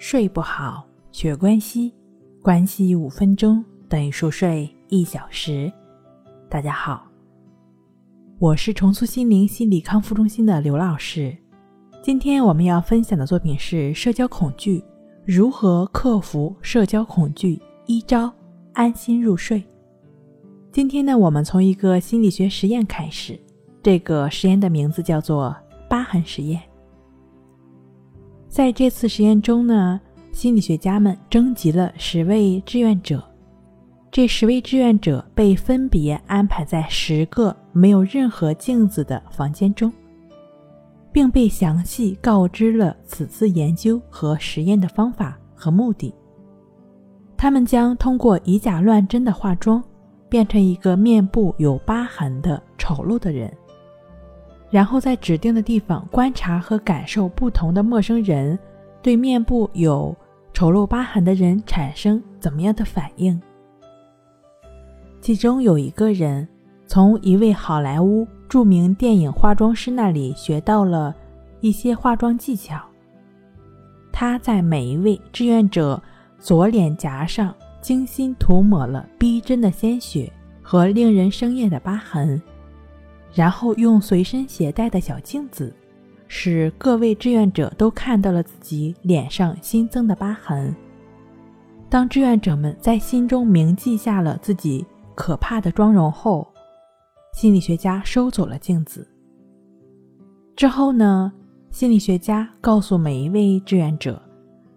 睡不好，学关系，关系五分钟等于熟睡一小时。大家好，我是重塑心灵心理康复中心的刘老师。今天我们要分享的作品是社交恐惧，如何克服社交恐惧？一招安心入睡。今天呢，我们从一个心理学实验开始，这个实验的名字叫做疤痕实验。在这次实验中呢，心理学家们征集了十位志愿者，这十位志愿者被分别安排在十个没有任何镜子的房间中，并被详细告知了此次研究和实验的方法和目的。他们将通过以假乱真的化妆，变成一个面部有疤痕的丑陋的人。然后在指定的地方观察和感受不同的陌生人对面部有丑陋疤痕的人产生怎么样的反应。其中有一个人从一位好莱坞著名电影化妆师那里学到了一些化妆技巧。他在每一位志愿者左脸颊上精心涂抹了逼真的鲜血和令人生厌的疤痕。然后用随身携带的小镜子，使各位志愿者都看到了自己脸上新增的疤痕。当志愿者们在心中铭记下了自己可怕的妆容后，心理学家收走了镜子。之后呢？心理学家告诉每一位志愿者，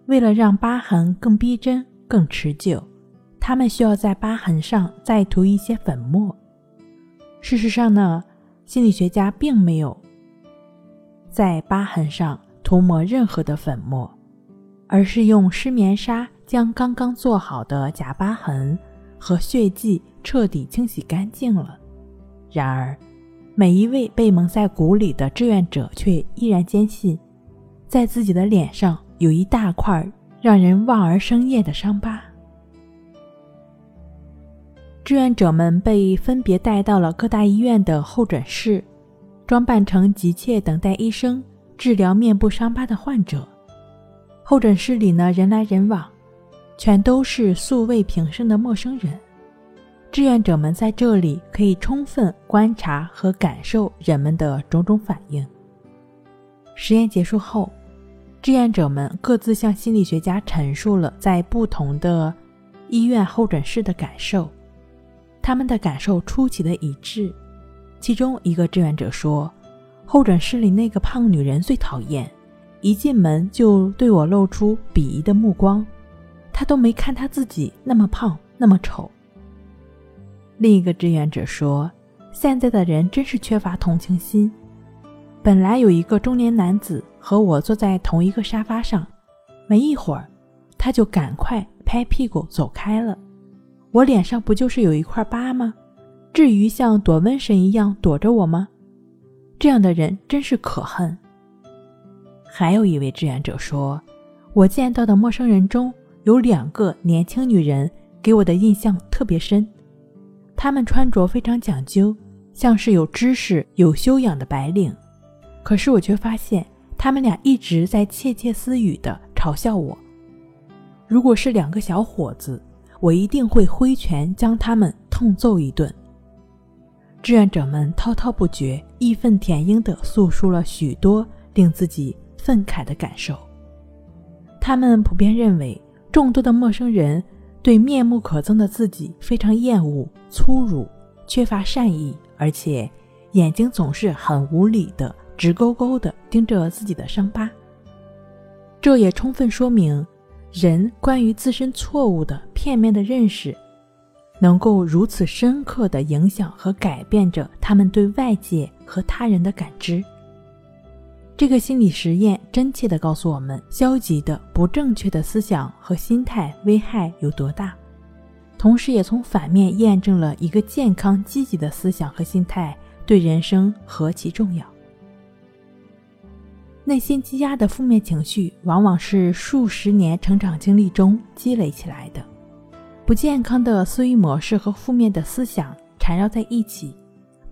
为了让疤痕更逼真、更持久，他们需要在疤痕上再涂一些粉末。事实上呢？心理学家并没有在疤痕上涂抹任何的粉末，而是用湿棉纱将刚刚做好的假疤痕和血迹彻底清洗干净了。然而，每一位被蒙在鼓里的志愿者却依然坚信，在自己的脸上有一大块让人望而生厌的伤疤。志愿者们被分别带到了各大医院的候诊室，装扮成急切等待医生治疗面部伤疤的患者。候诊室里呢，人来人往，全都是素未平生的陌生人。志愿者们在这里可以充分观察和感受人们的种种反应。实验结束后，志愿者们各自向心理学家陈述了在不同的医院候诊室的感受。他们的感受出奇的一致，其中一个志愿者说：“候诊室里那个胖女人最讨厌，一进门就对我露出鄙夷的目光，她都没看她自己那么胖那么丑。”另一个志愿者说：“现在的人真是缺乏同情心。本来有一个中年男子和我坐在同一个沙发上，没一会儿，他就赶快拍屁股走开了。”我脸上不就是有一块疤吗？至于像躲瘟神一样躲着我吗？这样的人真是可恨。还有一位志愿者说：“我见到的陌生人中有两个年轻女人，给我的印象特别深。她们穿着非常讲究，像是有知识、有修养的白领。可是我却发现，她们俩一直在窃窃私语地嘲笑我。如果是两个小伙子。”我一定会挥拳将他们痛揍一顿。志愿者们滔滔不绝、义愤填膺地诉说了许多令自己愤慨的感受。他们普遍认为，众多的陌生人对面目可憎的自己非常厌恶、粗鲁、缺乏善意，而且眼睛总是很无理的直勾勾地盯着自己的伤疤。这也充分说明。人关于自身错误的片面的认识，能够如此深刻的影响和改变着他们对外界和他人的感知。这个心理实验真切地告诉我们，消极的、不正确的思想和心态危害有多大，同时也从反面验证了一个健康、积极的思想和心态对人生何其重要。内心积压的负面情绪，往往是数十年成长经历中积累起来的。不健康的思维模式和负面的思想缠绕在一起，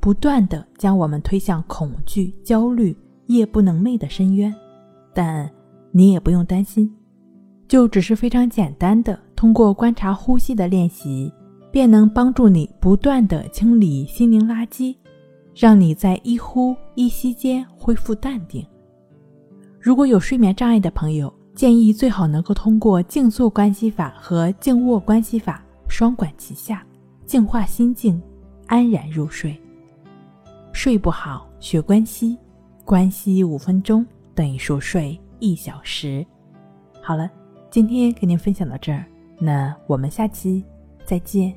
不断的将我们推向恐惧、焦虑、夜不能寐的深渊。但你也不用担心，就只是非常简单的，通过观察呼吸的练习，便能帮助你不断的清理心灵垃圾，让你在一呼一吸间恢复淡定。如果有睡眠障碍的朋友，建议最好能够通过静坐关系法和静卧关系法双管齐下，净化心境，安然入睡。睡不好学关系，关系五分钟等于熟睡一小时。好了，今天跟您分享到这儿，那我们下期再见。